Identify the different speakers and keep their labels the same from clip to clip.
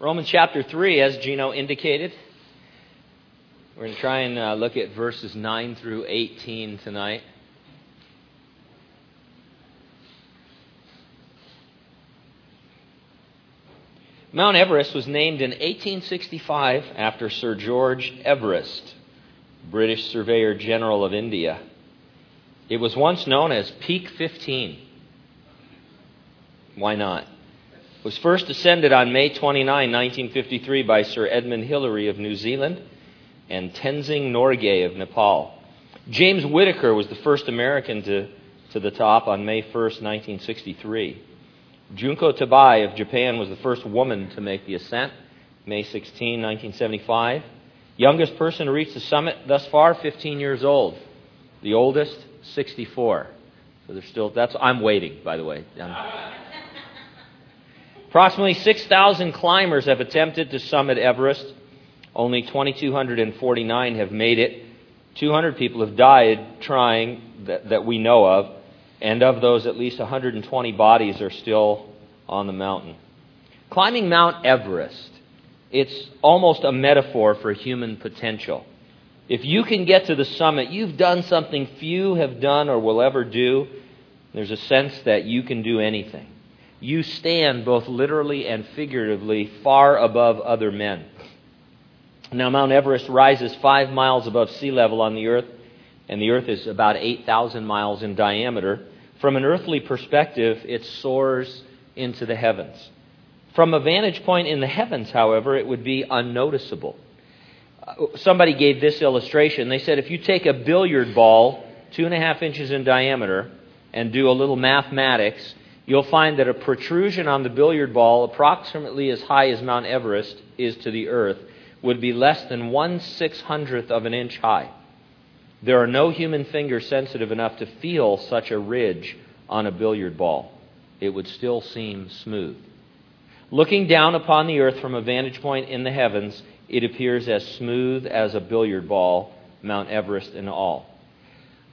Speaker 1: Romans chapter 3, as Gino indicated, we're going to try and uh, look at verses 9 through 18 tonight. Mount Everest was named in 1865 after Sir George Everest, British Surveyor General of India. It was once known as Peak 15. Why not? Was first ascended on May 29, 1953 by Sir Edmund Hillary of New Zealand and Tenzing Norgay of Nepal. James Whittaker was the first American to, to the top on May 1, 1963. Junko Tabei of Japan was the first woman to make the ascent, May 16, 1975. Youngest person to reach the summit thus far, 15 years old. The oldest, 64. So there's still, that's, I'm waiting, by the way. Approximately 6,000 climbers have attempted to summit Everest. Only 2,249 have made it. 200 people have died trying that, that we know of. And of those, at least 120 bodies are still on the mountain. Climbing Mount Everest, it's almost a metaphor for human potential. If you can get to the summit, you've done something few have done or will ever do. There's a sense that you can do anything. You stand both literally and figuratively far above other men. Now, Mount Everest rises five miles above sea level on the Earth, and the Earth is about 8,000 miles in diameter. From an earthly perspective, it soars into the heavens. From a vantage point in the heavens, however, it would be unnoticeable. Uh, somebody gave this illustration. They said if you take a billiard ball, two and a half inches in diameter, and do a little mathematics, you'll find that a protrusion on the billiard ball, approximately as high as Mount Everest is to the earth, would be less than one six hundredth of an inch high. There are no human fingers sensitive enough to feel such a ridge on a billiard ball. It would still seem smooth. Looking down upon the earth from a vantage point in the heavens, it appears as smooth as a billiard ball, Mount Everest and all.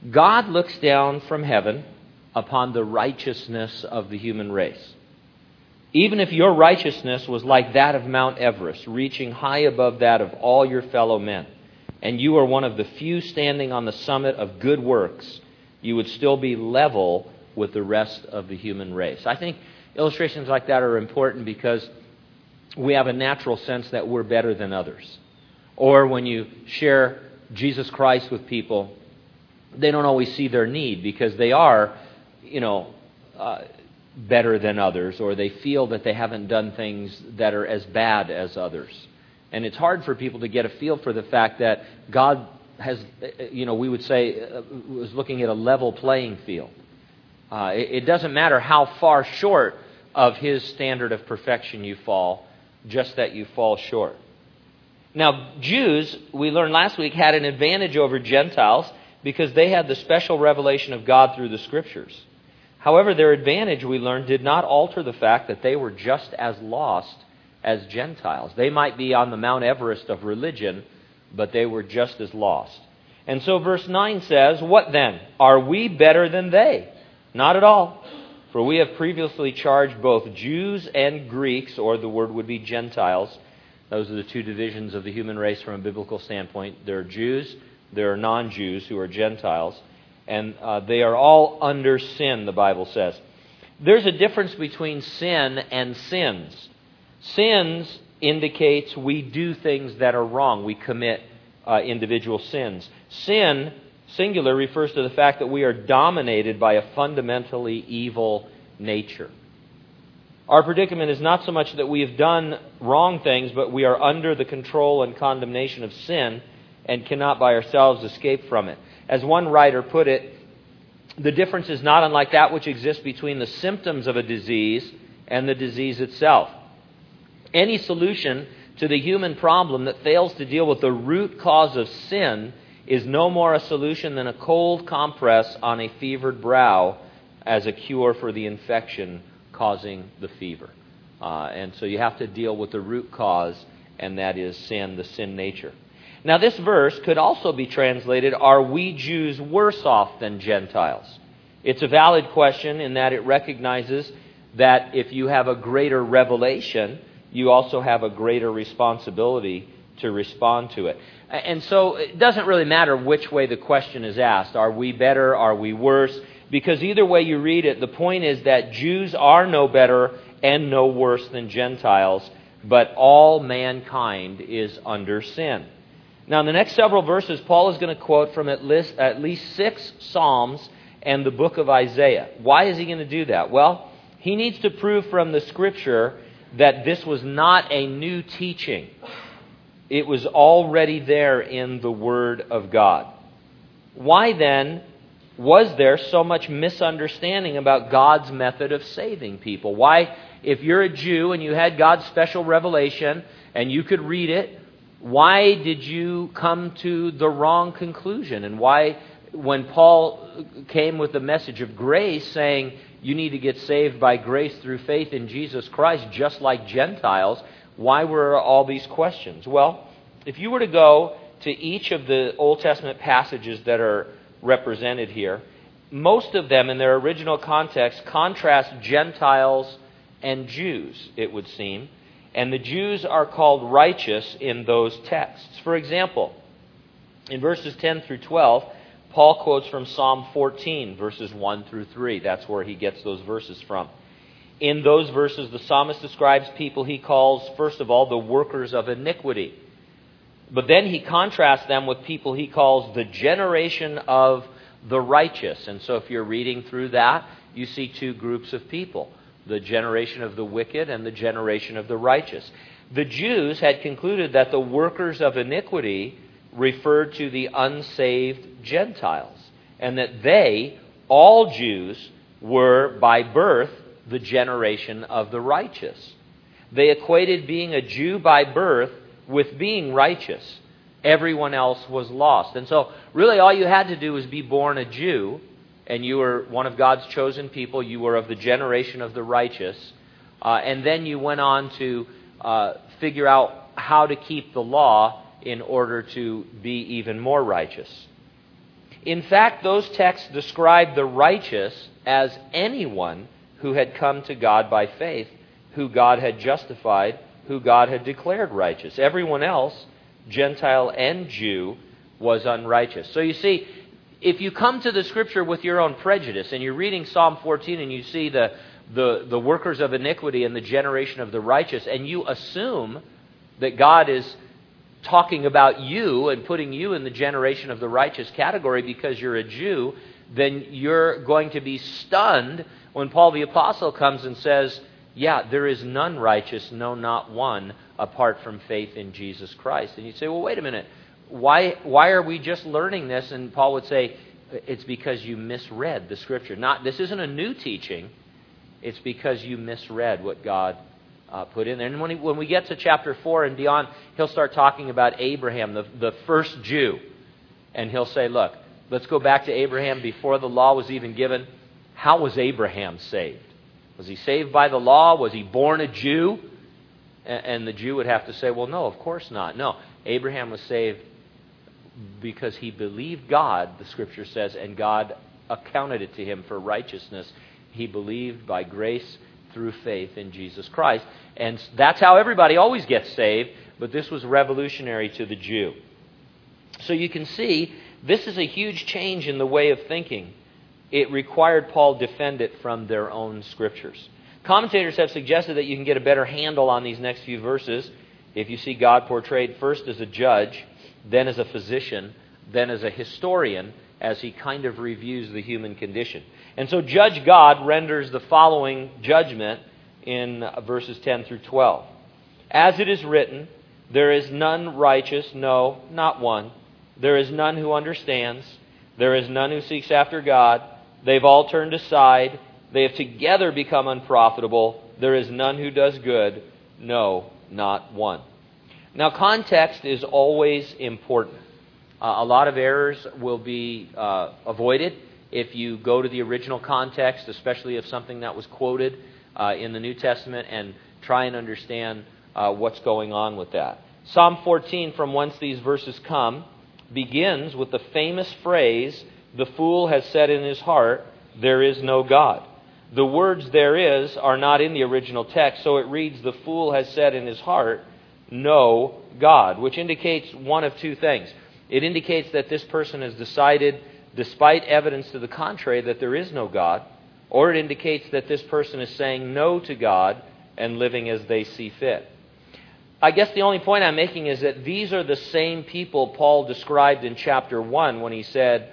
Speaker 1: God looks down from heaven upon the righteousness of the human race. Even if your righteousness was like that of Mount Everest, reaching high above that of all your fellow men, and you are one of the few standing on the summit of good works, you would still be level with the rest of the human race. I think illustrations like that are important because we have a natural sense that we're better than others. Or when you share Jesus Christ with people, they don't always see their need because they are, you know, uh, better than others, or they feel that they haven't done things that are as bad as others. And it's hard for people to get a feel for the fact that God has, you know, we would say, uh, was looking at a level playing field. Uh, it, it doesn't matter how far short of His standard of perfection you fall, just that you fall short. Now, Jews, we learned last week, had an advantage over Gentiles because they had the special revelation of God through the Scriptures. However, their advantage, we learned, did not alter the fact that they were just as lost as Gentiles. They might be on the Mount Everest of religion, but they were just as lost. And so verse 9 says, What then? Are we better than they? Not at all. For we have previously charged both Jews and Greeks, or the word would be Gentiles. Those are the two divisions of the human race from a biblical standpoint. There are Jews, there are non Jews who are Gentiles, and uh, they are all under sin, the Bible says. There's a difference between sin and sins. Sins indicates we do things that are wrong, we commit uh, individual sins. Sin, singular, refers to the fact that we are dominated by a fundamentally evil nature. Our predicament is not so much that we have done wrong things, but we are under the control and condemnation of sin and cannot by ourselves escape from it. As one writer put it, the difference is not unlike that which exists between the symptoms of a disease and the disease itself. Any solution to the human problem that fails to deal with the root cause of sin is no more a solution than a cold compress on a fevered brow as a cure for the infection causing the fever. Uh, and so you have to deal with the root cause, and that is sin, the sin nature. Now, this verse could also be translated Are we Jews worse off than Gentiles? It's a valid question in that it recognizes that if you have a greater revelation, you also have a greater responsibility to respond to it. And so it doesn't really matter which way the question is asked. Are we better? Are we worse? Because either way you read it, the point is that Jews are no better and no worse than Gentiles, but all mankind is under sin. Now, in the next several verses, Paul is going to quote from at least, at least six Psalms and the book of Isaiah. Why is he going to do that? Well, he needs to prove from the Scripture that this was not a new teaching. It was already there in the Word of God. Why then was there so much misunderstanding about God's method of saving people? Why, if you're a Jew and you had God's special revelation and you could read it, why did you come to the wrong conclusion? And why, when Paul came with the message of grace, saying you need to get saved by grace through faith in Jesus Christ, just like Gentiles, why were all these questions? Well, if you were to go to each of the Old Testament passages that are represented here, most of them in their original context contrast Gentiles and Jews, it would seem. And the Jews are called righteous in those texts. For example, in verses 10 through 12, Paul quotes from Psalm 14, verses 1 through 3. That's where he gets those verses from. In those verses, the psalmist describes people he calls, first of all, the workers of iniquity. But then he contrasts them with people he calls the generation of the righteous. And so if you're reading through that, you see two groups of people the generation of the wicked and the generation of the righteous. The Jews had concluded that the workers of iniquity referred to the unsaved Gentiles, and that they, all Jews, were by birth the generation of the righteous. They equated being a Jew by birth with being righteous. Everyone else was lost. And so, really, all you had to do was be born a Jew, and you were one of God's chosen people. You were of the generation of the righteous. Uh, and then you went on to uh, figure out how to keep the law in order to be even more righteous. In fact, those texts describe the righteous as anyone who had come to God by faith, who God had justified who God had declared righteous. Everyone else, Gentile and Jew, was unrighteous. So you see, if you come to the scripture with your own prejudice and you're reading Psalm 14 and you see the, the, the workers of iniquity and the generation of the righteous, and you assume that God is talking about you and putting you in the generation of the righteous category because you're a Jew, then you're going to be stunned when Paul the Apostle comes and says, yeah, there is none righteous, no, not one, apart from faith in Jesus Christ. And you say, well, wait a minute. Why, why are we just learning this? And Paul would say, it's because you misread the Scripture. Not, this isn't a new teaching. It's because you misread what God uh, put in there. And when, he, when we get to chapter 4 and beyond, he'll start talking about Abraham, the, the first Jew. And he'll say, look, let's go back to Abraham before the law was even given. How was Abraham saved? Was he saved by the law? Was he born a Jew? And the Jew would have to say, well, no, of course not. No, Abraham was saved because he believed God, the scripture says, and God accounted it to him for righteousness. He believed by grace through faith in Jesus Christ. And that's how everybody always gets saved, but this was revolutionary to the Jew. So you can see this is a huge change in the way of thinking it required Paul defend it from their own scriptures. Commentators have suggested that you can get a better handle on these next few verses if you see God portrayed first as a judge, then as a physician, then as a historian, as he kind of reviews the human condition. And so, Judge God renders the following judgment in verses 10 through 12. As it is written, there is none righteous, no, not one. There is none who understands. There is none who seeks after God. They've all turned aside. They have together become unprofitable. There is none who does good. No, not one. Now, context is always important. Uh, a lot of errors will be uh, avoided if you go to the original context, especially if something that was quoted uh, in the New Testament, and try and understand uh, what's going on with that. Psalm 14, from whence these verses come, begins with the famous phrase the fool has said in his heart, There is no God. The words there is are not in the original text, so it reads, The fool has said in his heart, No God, which indicates one of two things. It indicates that this person has decided, despite evidence to the contrary, that there is no God, or it indicates that this person is saying no to God and living as they see fit. I guess the only point I'm making is that these are the same people Paul described in chapter 1 when he said,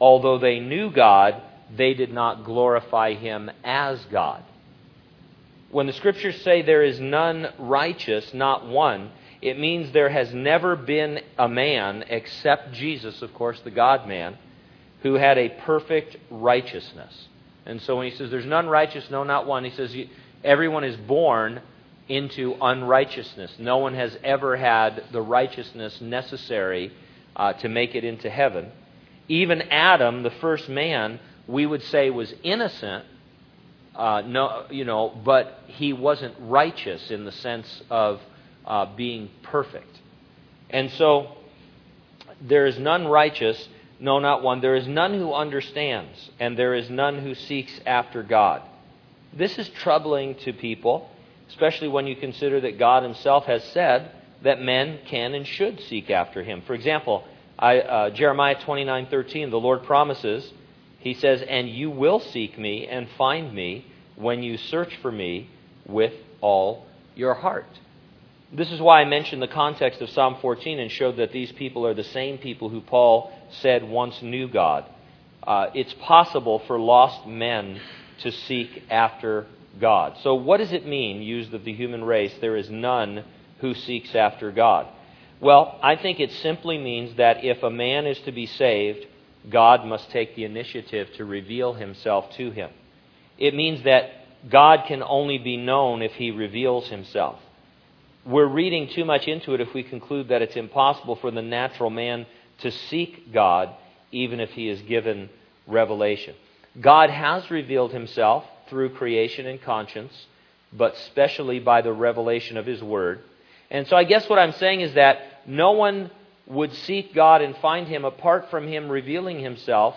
Speaker 1: Although they knew God, they did not glorify him as God. When the scriptures say there is none righteous, not one, it means there has never been a man, except Jesus, of course, the God man, who had a perfect righteousness. And so when he says there's none righteous, no, not one, he says everyone is born into unrighteousness. No one has ever had the righteousness necessary uh, to make it into heaven. Even Adam, the first man, we would say was innocent, uh, no, you know, but he wasn't righteous in the sense of uh, being perfect. And so there is none righteous, no, not one. There is none who understands, and there is none who seeks after God. This is troubling to people, especially when you consider that God Himself has said that men can and should seek after Him. For example, I, uh, Jeremiah 29:13, the Lord promises he says, And you will seek me and find me when you search for me with all your heart. This is why I mentioned the context of Psalm 14 and showed that these people are the same people who Paul said once knew God. Uh, it's possible for lost men to seek after God. So, what does it mean, used of the human race, there is none who seeks after God? Well, I think it simply means that if a man is to be saved, God must take the initiative to reveal himself to him. It means that God can only be known if he reveals himself. We're reading too much into it if we conclude that it's impossible for the natural man to seek God even if he is given revelation. God has revealed himself through creation and conscience, but specially by the revelation of his word. And so I guess what I'm saying is that no one would seek God and find Him apart from Him revealing Himself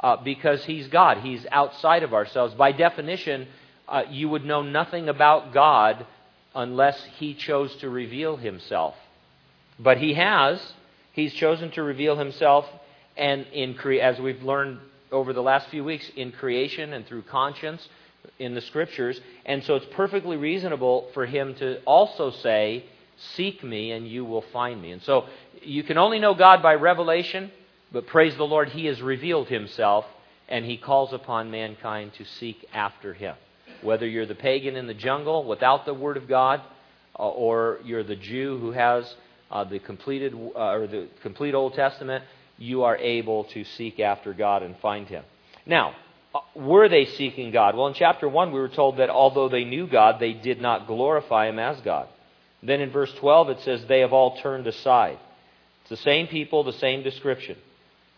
Speaker 1: uh, because He's God. He's outside of ourselves. By definition, uh, you would know nothing about God unless He chose to reveal Himself. But He has. He's chosen to reveal Himself, and in cre- as we've learned over the last few weeks, in creation and through conscience in the Scriptures. And so it's perfectly reasonable for Him to also say, Seek me and you will find me. And so you can only know God by revelation, but praise the Lord, He has revealed Himself and He calls upon mankind to seek after Him. Whether you're the pagan in the jungle without the Word of God, uh, or you're the Jew who has uh, the completed uh, or the complete Old Testament, you are able to seek after God and find Him. Now, uh, were they seeking God? Well, in chapter 1, we were told that although they knew God, they did not glorify Him as God. Then in verse 12 it says, They have all turned aside. The same people, the same description.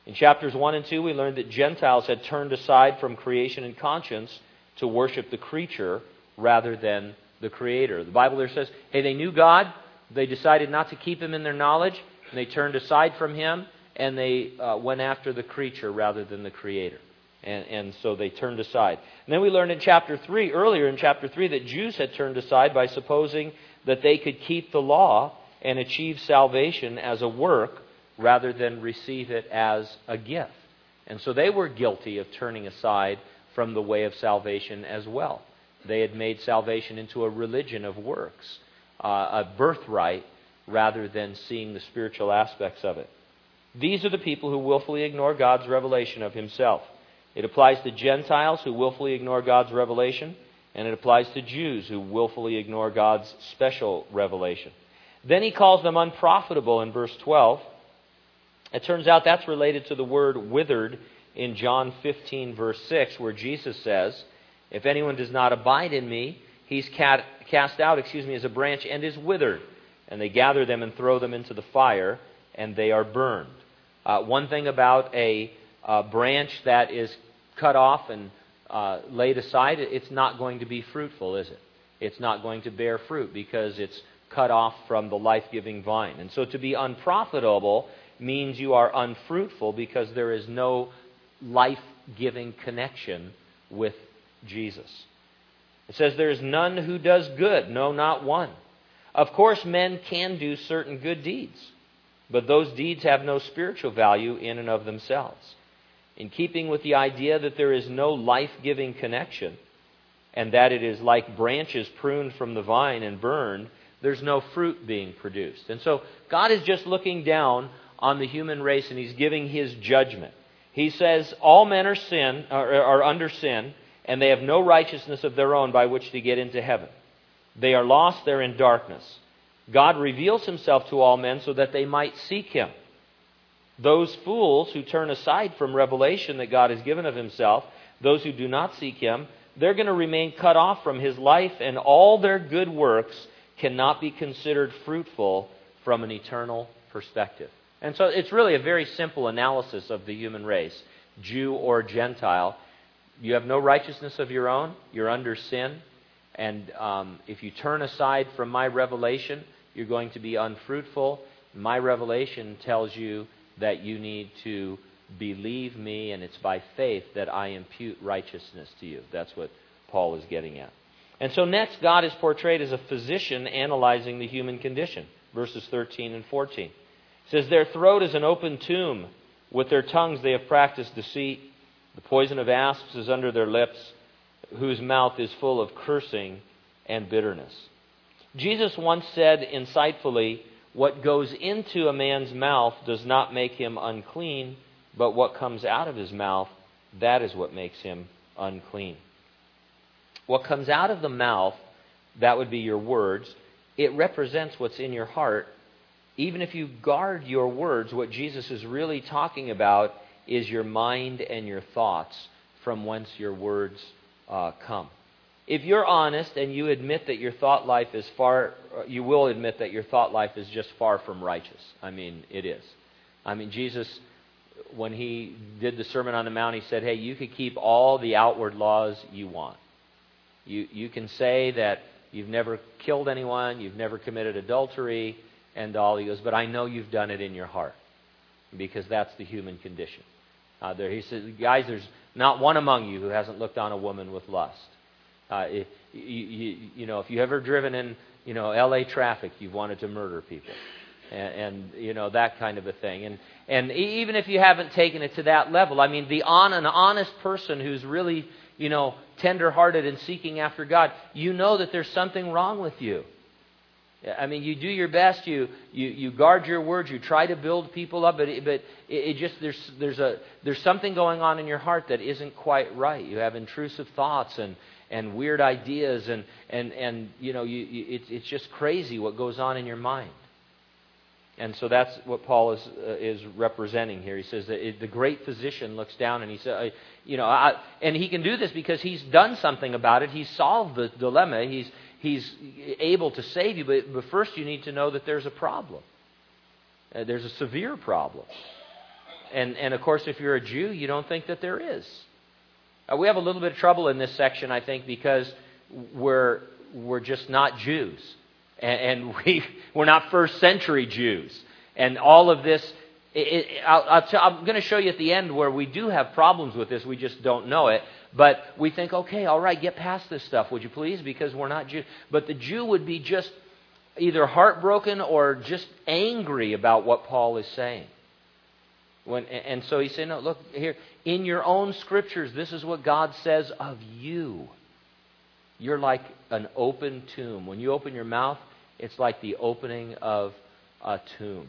Speaker 1: In chapters 1 and 2, we learned that Gentiles had turned aside from creation and conscience to worship the creature rather than the Creator. The Bible there says, hey, they knew God, they decided not to keep Him in their knowledge, and they turned aside from Him, and they uh, went after the creature rather than the Creator. And, and so they turned aside. And then we learned in chapter 3, earlier in chapter 3, that Jews had turned aside by supposing that they could keep the law and achieve salvation as a work rather than receive it as a gift. And so they were guilty of turning aside from the way of salvation as well. They had made salvation into a religion of works, uh, a birthright, rather than seeing the spiritual aspects of it. These are the people who willfully ignore God's revelation of Himself. It applies to Gentiles who willfully ignore God's revelation. And it applies to Jews who willfully ignore God's special revelation. Then he calls them unprofitable in verse 12. It turns out that's related to the word withered in John 15, verse 6, where Jesus says, If anyone does not abide in me, he's cast out, excuse me, as a branch and is withered. And they gather them and throw them into the fire, and they are burned. Uh, one thing about a, a branch that is cut off and uh, laid aside, it's not going to be fruitful, is it? It's not going to bear fruit because it's cut off from the life giving vine. And so to be unprofitable means you are unfruitful because there is no life giving connection with Jesus. It says, There is none who does good, no, not one. Of course, men can do certain good deeds, but those deeds have no spiritual value in and of themselves. In keeping with the idea that there is no life giving connection, and that it is like branches pruned from the vine and burned, there's no fruit being produced. And so God is just looking down on the human race and He's giving His judgment. He says, All men are, sin, are, are under sin, and they have no righteousness of their own by which to get into heaven. They are lost, they're in darkness. God reveals Himself to all men so that they might seek Him. Those fools who turn aside from revelation that God has given of Himself, those who do not seek Him, they're going to remain cut off from His life, and all their good works cannot be considered fruitful from an eternal perspective. And so it's really a very simple analysis of the human race, Jew or Gentile. You have no righteousness of your own, you're under sin, and um, if you turn aside from my revelation, you're going to be unfruitful. My revelation tells you that you need to believe me, and it's by faith that I impute righteousness to you. That's what Paul is getting at. And so, next, God is portrayed as a physician analyzing the human condition. Verses 13 and 14. It says, Their throat is an open tomb. With their tongues they have practiced deceit. The poison of asps is under their lips, whose mouth is full of cursing and bitterness. Jesus once said insightfully, What goes into a man's mouth does not make him unclean, but what comes out of his mouth, that is what makes him unclean. What comes out of the mouth, that would be your words, it represents what's in your heart. Even if you guard your words, what Jesus is really talking about is your mind and your thoughts from whence your words uh, come. If you're honest and you admit that your thought life is far, you will admit that your thought life is just far from righteous. I mean, it is. I mean, Jesus, when he did the Sermon on the Mount, he said, Hey, you could keep all the outward laws you want. You, you can say that you've never killed anyone, you've never committed adultery, and all. He goes, but I know you've done it in your heart because that's the human condition. Uh, there, he says, guys, there's not one among you who hasn't looked on a woman with lust. Uh, you, you, you know, if you've ever driven in, you know, L.A. traffic, you've wanted to murder people, and, and you know that kind of a thing. And and even if you haven't taken it to that level, I mean, the on an honest person who's really you know, tenderhearted and seeking after God, you know that there's something wrong with you. I mean, you do your best. You, you, you guard your words. You try to build people up, but it, but it, it just there's there's a there's something going on in your heart that isn't quite right. You have intrusive thoughts and and weird ideas and and and you know you, you it's it's just crazy what goes on in your mind. And so that's what Paul is, uh, is representing here. He says that it, the great physician looks down and he says, you know, I, and he can do this because he's done something about it. He's solved the dilemma. He's, he's able to save you. But, but first, you need to know that there's a problem. Uh, there's a severe problem. And, and of course, if you're a Jew, you don't think that there is. Uh, we have a little bit of trouble in this section, I think, because we're, we're just not Jews and, and we, we're not first century Jews. And all of this, it, it, I'll, t- I'm going to show you at the end where we do have problems with this, we just don't know it. But we think, okay, all right, get past this stuff, would you please? Because we're not Jews. But the Jew would be just either heartbroken or just angry about what Paul is saying. When, and so he's saying, no, look here, in your own scriptures, this is what God says of you. You're like an open tomb. When you open your mouth, it's like the opening of a tomb.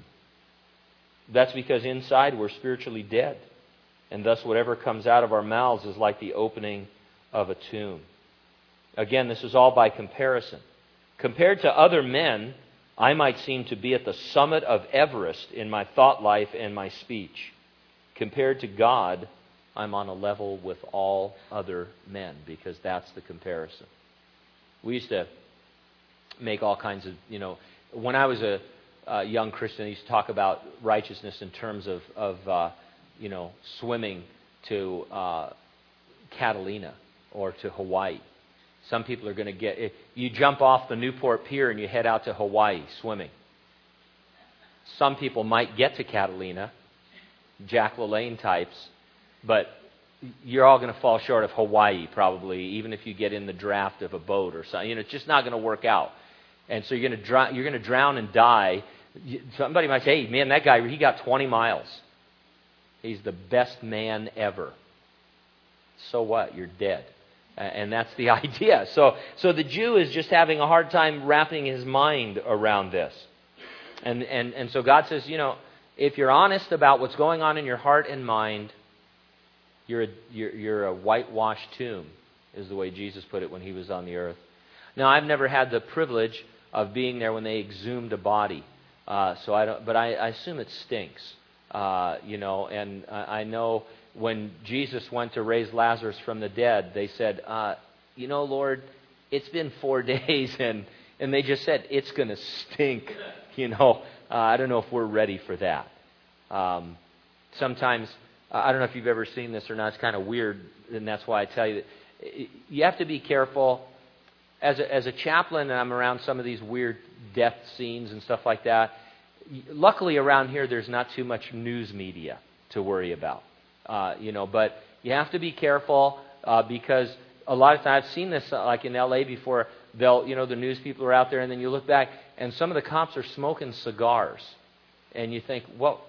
Speaker 1: That's because inside we're spiritually dead. And thus, whatever comes out of our mouths is like the opening of a tomb. Again, this is all by comparison. Compared to other men, I might seem to be at the summit of Everest in my thought life and my speech. Compared to God, I'm on a level with all other men because that's the comparison. We used to make all kinds of, you know, when I was a, young Christian, I used to talk about righteousness in terms of, of uh, you know, swimming to uh, Catalina or to Hawaii. Some people are going to get, you jump off the Newport Pier and you head out to Hawaii swimming. Some people might get to Catalina, Jack LaLanne types, but you're all going to fall short of Hawaii, probably, even if you get in the draft of a boat or something. You know, it's just not going to work out. And so you're going to, drown, you're going to drown and die. Somebody might say, hey, man, that guy, he got 20 miles. He's the best man ever. So what? You're dead. And that's the idea. So, so the Jew is just having a hard time wrapping his mind around this. And, and, and so God says, you know, if you're honest about what's going on in your heart and mind, you're a, you're, you're a whitewashed tomb, is the way Jesus put it when he was on the earth. Now, I've never had the privilege of being there when they exhumed a body, uh, so I don't. But I, I assume it stinks, uh, you know. And I, know when Jesus went to raise Lazarus from the dead, they said, uh, "You know, Lord, it's been four days, and and they just said it's going to stink." You know, uh, I don't know if we're ready for that. Um, sometimes I don't know if you've ever seen this or not. It's kind of weird, and that's why I tell you that you have to be careful. As a, as a chaplain, and I'm around some of these weird death scenes and stuff like that. Luckily, around here, there's not too much news media to worry about. Uh, you know, but you have to be careful uh, because a lot of times I've seen this, uh, like in L.A. before. They'll, you know, the news people are out there, and then you look back, and some of the cops are smoking cigars, and you think, well,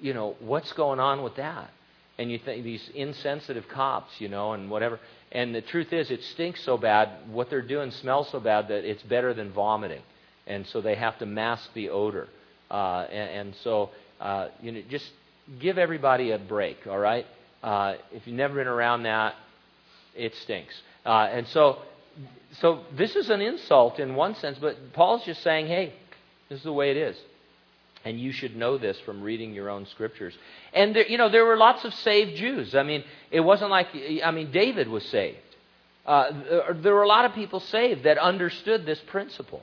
Speaker 1: you know, what's going on with that? And you think these insensitive cops, you know, and whatever. And the truth is, it stinks so bad. What they're doing smells so bad that it's better than vomiting, and so they have to mask the odor. Uh, and, and so, uh, you know, just give everybody a break. All right. Uh, if you've never been around that, it stinks. Uh, and so, so this is an insult in one sense, but Paul's just saying, hey, this is the way it is. And you should know this from reading your own scriptures. And there, you know, there were lots of saved Jews. I mean, it wasn't like I mean, David was saved. Uh, there were a lot of people saved that understood this principle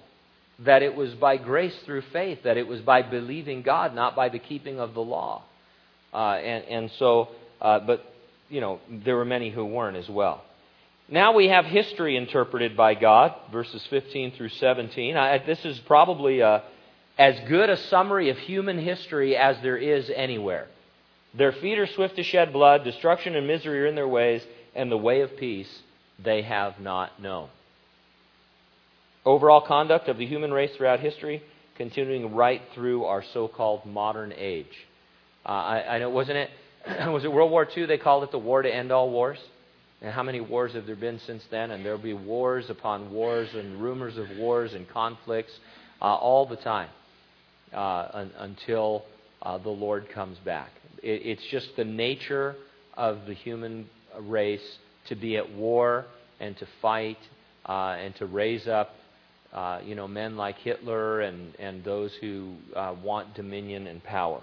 Speaker 1: that it was by grace through faith, that it was by believing God, not by the keeping of the law. Uh, and, and so, uh, but, you know, there were many who weren't as well. Now we have history interpreted by God, verses 15 through 17. I, this is probably a, as good a summary of human history as there is anywhere. Their feet are swift to shed blood, destruction and misery are in their ways, and the way of peace they have not known. Overall conduct of the human race throughout history, continuing right through our so called modern age. Uh, I, I know, wasn't it? Was it World War II? They called it the war to end all wars. And how many wars have there been since then? And there'll be wars upon wars and rumors of wars and conflicts uh, all the time uh, un- until uh, the Lord comes back. It, it's just the nature of the human race to be at war and to fight uh, and to raise up, uh, you know, men like Hitler and, and those who uh, want dominion and power.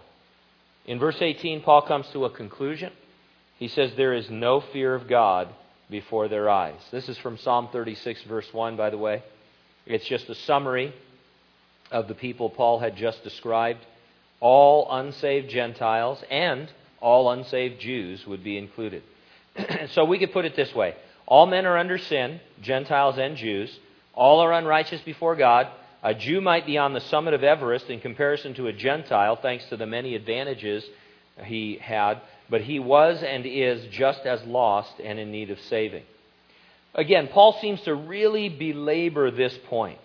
Speaker 1: In verse 18, Paul comes to a conclusion. He says, There is no fear of God before their eyes. This is from Psalm 36, verse 1, by the way. It's just a summary of the people Paul had just described, all unsaved Gentiles and all unsaved Jews would be included. so we could put it this way all men are under sin, Gentiles and Jews. All are unrighteous before God. A Jew might be on the summit of Everest in comparison to a Gentile, thanks to the many advantages he had, but he was and is just as lost and in need of saving. Again, Paul seems to really belabor this point.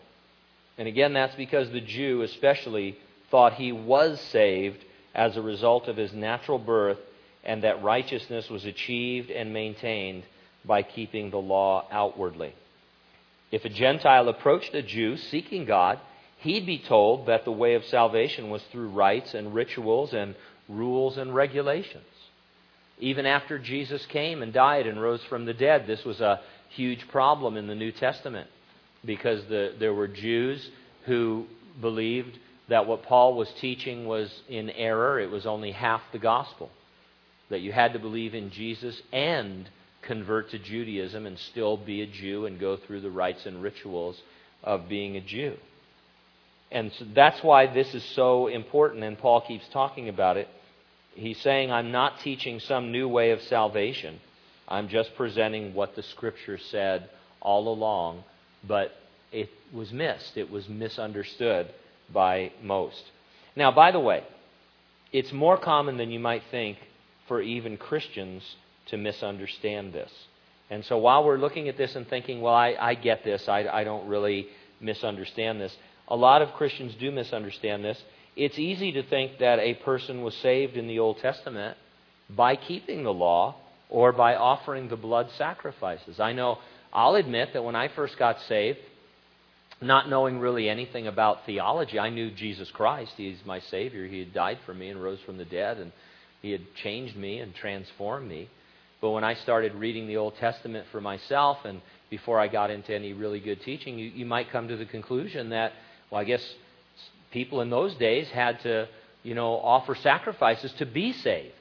Speaker 1: And again, that's because the Jew, especially, thought he was saved as a result of his natural birth and that righteousness was achieved and maintained by keeping the law outwardly. If a Gentile approached a Jew seeking God, he'd be told that the way of salvation was through rites and rituals and rules and regulations. Even after Jesus came and died and rose from the dead, this was a huge problem in the New Testament because the, there were Jews who believed that what Paul was teaching was in error. It was only half the gospel. That you had to believe in Jesus and convert to Judaism and still be a Jew and go through the rites and rituals of being a Jew. And so that's why this is so important, and Paul keeps talking about it. He's saying, I'm not teaching some new way of salvation. I'm just presenting what the Scripture said all along but it was missed. It was misunderstood by most. Now, by the way, it's more common than you might think for even Christians to misunderstand this. And so while we're looking at this and thinking, well, I, I get this, I, I don't really misunderstand this, a lot of Christians do misunderstand this. It's easy to think that a person was saved in the Old Testament by keeping the law or by offering the blood sacrifices. I know, I'll admit that when I first got saved, not knowing really anything about theology, I knew Jesus Christ. He's my Savior. He had died for me and rose from the dead, and He had changed me and transformed me. But when I started reading the Old Testament for myself, and before I got into any really good teaching, you, you might come to the conclusion that, well, I guess people in those days had to, you know, offer sacrifices to be saved.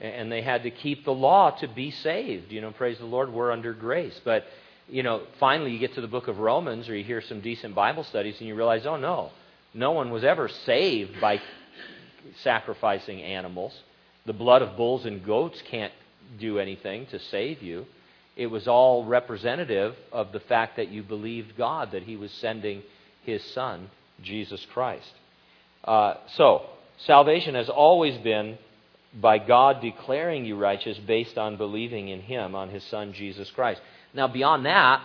Speaker 1: And they had to keep the law to be saved. You know, praise the Lord, we're under grace. But, you know, finally you get to the book of Romans or you hear some decent Bible studies and you realize, oh, no, no one was ever saved by sacrificing animals. The blood of bulls and goats can't do anything to save you. It was all representative of the fact that you believed God, that He was sending His Son, Jesus Christ. Uh, so, salvation has always been by God declaring you righteous based on believing in Him, on His Son, Jesus Christ. Now, beyond that,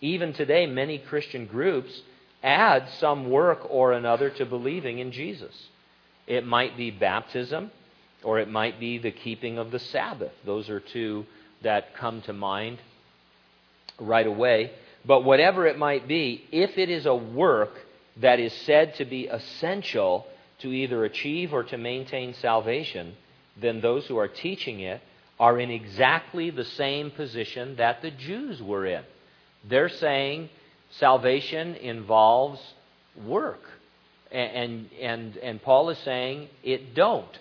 Speaker 1: even today, many Christian groups add some work or another to believing in Jesus. It might be baptism, or it might be the keeping of the Sabbath. Those are two that come to mind right away. But whatever it might be, if it is a work that is said to be essential to either achieve or to maintain salvation, then those who are teaching it are in exactly the same position that the Jews were in. They're saying salvation involves work. And, and, and Paul is saying it don't.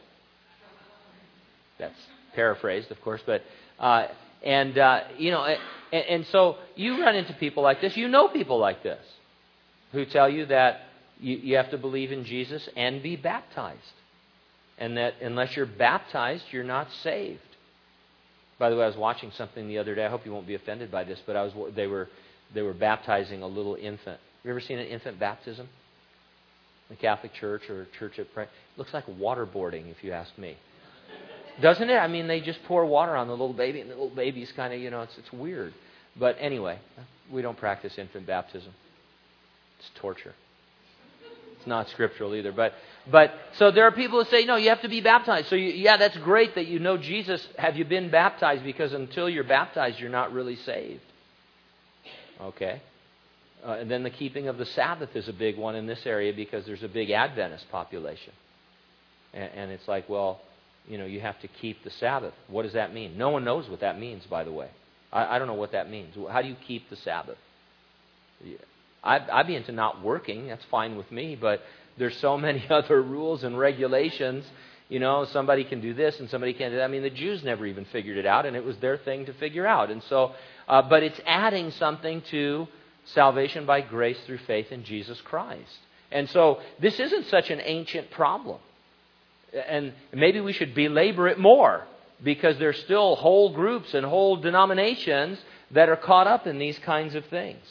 Speaker 1: That's paraphrased, of course, but uh, and uh, you know, and, and so you run into people like this. You know people like this who tell you that you, you have to believe in Jesus and be baptized, and that unless you're baptized, you're not saved. By the way, I was watching something the other day. I hope you won't be offended by this, but I was they were they were baptizing a little infant. You ever seen an infant baptism? The Catholic Church or Church at? It looks like waterboarding, if you ask me. Doesn't it? I mean, they just pour water on the little baby, and the little baby's kind of, you know, it's, it's weird. But anyway, we don't practice infant baptism. It's torture. It's not scriptural either. But, but so there are people who say, no, you have to be baptized. So, you, yeah, that's great that you know Jesus. Have you been baptized? Because until you're baptized, you're not really saved. Okay? Uh, and then the keeping of the Sabbath is a big one in this area because there's a big Adventist population. And, and it's like, well, you know, you have to keep the Sabbath. What does that mean? No one knows what that means, by the way. I, I don't know what that means. How do you keep the Sabbath? I'd, I'd be into not working. That's fine with me. But there's so many other rules and regulations. You know, somebody can do this and somebody can't do that. I mean, the Jews never even figured it out, and it was their thing to figure out. And so, uh, but it's adding something to salvation by grace through faith in Jesus Christ. And so, this isn't such an ancient problem. And maybe we should belabor it more because there's still whole groups and whole denominations that are caught up in these kinds of things.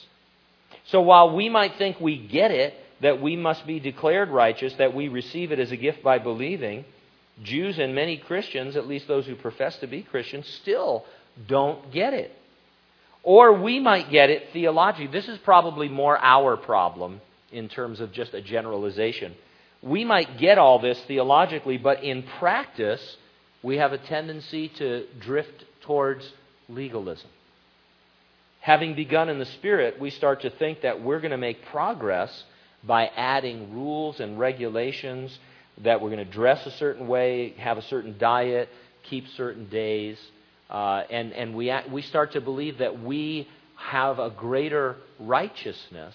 Speaker 1: So while we might think we get it, that we must be declared righteous, that we receive it as a gift by believing, Jews and many Christians, at least those who profess to be Christians, still don't get it. Or we might get it theologically. This is probably more our problem in terms of just a generalization we might get all this theologically, but in practice, we have a tendency to drift towards legalism. Having begun in the Spirit, we start to think that we're going to make progress by adding rules and regulations, that we're going to dress a certain way, have a certain diet, keep certain days. Uh, and and we, we start to believe that we have a greater righteousness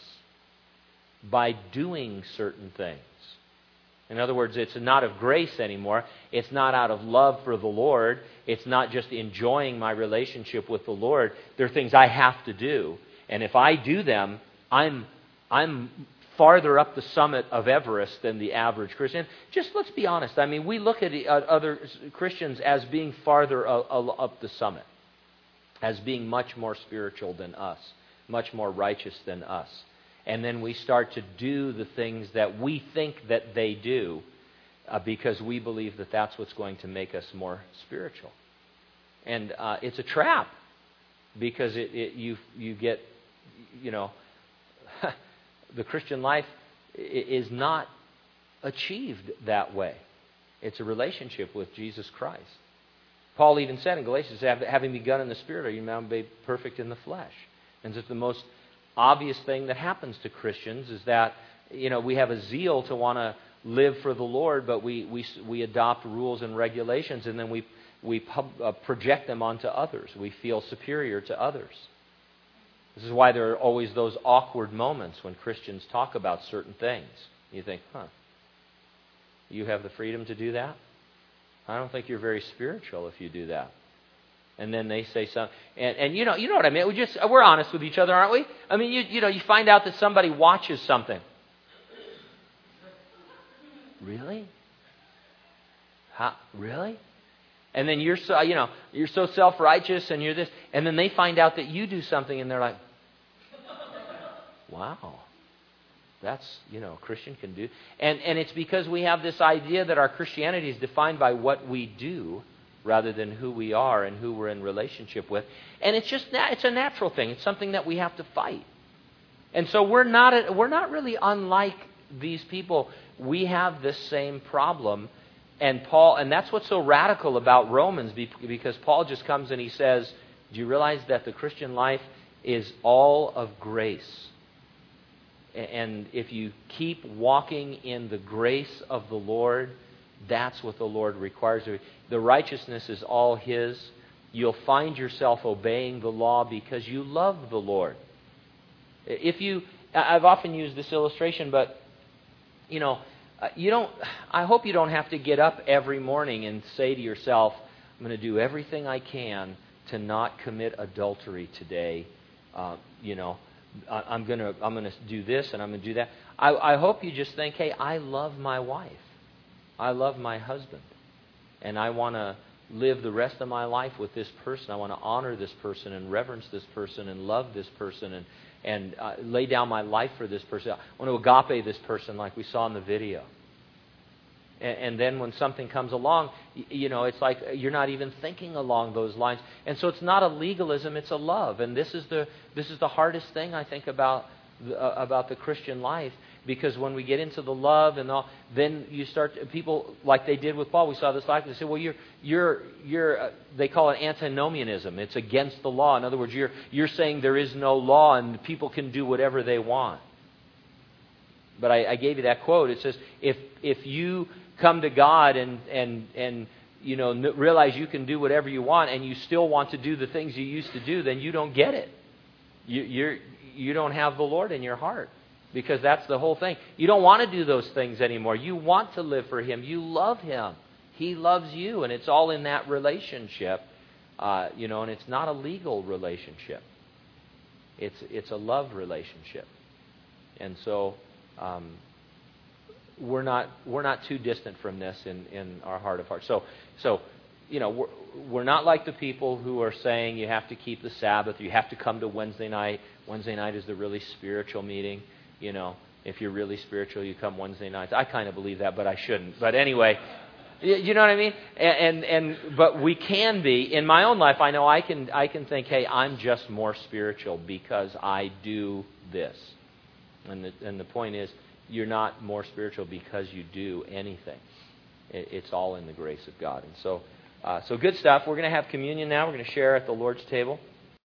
Speaker 1: by doing certain things. In other words, it's not of grace anymore. It's not out of love for the Lord. It's not just enjoying my relationship with the Lord. There are things I have to do. And if I do them, I'm, I'm farther up the summit of Everest than the average Christian. Just let's be honest. I mean, we look at other Christians as being farther up the summit, as being much more spiritual than us, much more righteous than us and then we start to do the things that we think that they do uh, because we believe that that's what's going to make us more spiritual. And uh, it's a trap because it, it, you, you get, you know, the Christian life is not achieved that way. It's a relationship with Jesus Christ. Paul even said in Galatians, having begun in the Spirit, are you now made perfect in the flesh? And it's the most obvious thing that happens to Christians is that, you know, we have a zeal to want to live for the Lord, but we, we, we adopt rules and regulations and then we, we pub, uh, project them onto others. We feel superior to others. This is why there are always those awkward moments when Christians talk about certain things. You think, huh, you have the freedom to do that? I don't think you're very spiritual if you do that. And then they say something, and, and you know, you know what I mean. We just we're honest with each other, aren't we? I mean, you you know, you find out that somebody watches something. Really? How, really? And then you're so you know you're so self righteous and you're this, and then they find out that you do something, and they're like, "Wow, that's you know a Christian can do." And and it's because we have this idea that our Christianity is defined by what we do rather than who we are and who we're in relationship with. And it's just it's a natural thing. It's something that we have to fight. And so we're not we're not really unlike these people. We have this same problem and Paul, and that's what's so radical about Romans, because Paul just comes and he says, Do you realize that the Christian life is all of grace? And if you keep walking in the grace of the Lord, that's what the Lord requires of you. The righteousness is all His. You'll find yourself obeying the law because you love the Lord. If you, I've often used this illustration, but, you know, you don't, I hope you don't have to get up every morning and say to yourself, I'm going to do everything I can to not commit adultery today. Uh, you know, I, I'm going to I'm going to do this and I'm going to do that. I, I hope you just think, hey, I love my wife, I love my husband, and I want to live the rest of my life with this person. I want to honor this person and reverence this person and love this person and and uh, lay down my life for this person. I want to agape this person like we saw in the video. And, and then when something comes along, you, you know, it's like you're not even thinking along those lines. And so it's not a legalism, it's a love. And this is the, this is the hardest thing, I think, about the, uh, about the Christian life because when we get into the love and all, then you start to, people like they did with Paul. We saw this last. They say, "Well, you're you're you're." Uh, they call it antinomianism. It's against the law. In other words, you're you're saying there is no law and people can do whatever they want. But I, I gave you that quote. It says, "If if you come to God and and and you know realize you can do whatever you want and you still want to do the things you used to do, then you don't get it. You you're you don't have the Lord in your heart." Because that's the whole thing. You don't want to do those things anymore. You want to live for Him. You love Him. He loves you, and it's all in that relationship, uh, you know. And it's not a legal relationship. It's it's a love relationship, and so um, we're not we're not too distant from this in in our heart of hearts. So so you know, we're, we're not like the people who are saying you have to keep the Sabbath, you have to come to Wednesday night. Wednesday night is the really spiritual meeting you know, if you're really spiritual, you come Wednesday nights. I kind of believe that, but I shouldn't. But anyway, you know what I mean? And, and and but we can be. In my own life, I know I can I can think, hey, I'm just more spiritual because I do this. And the and the point is, you're not more spiritual because you do anything. It, it's all in the grace of God. And so, uh, so good stuff. We're going to have communion now. We're going to share at the Lord's table.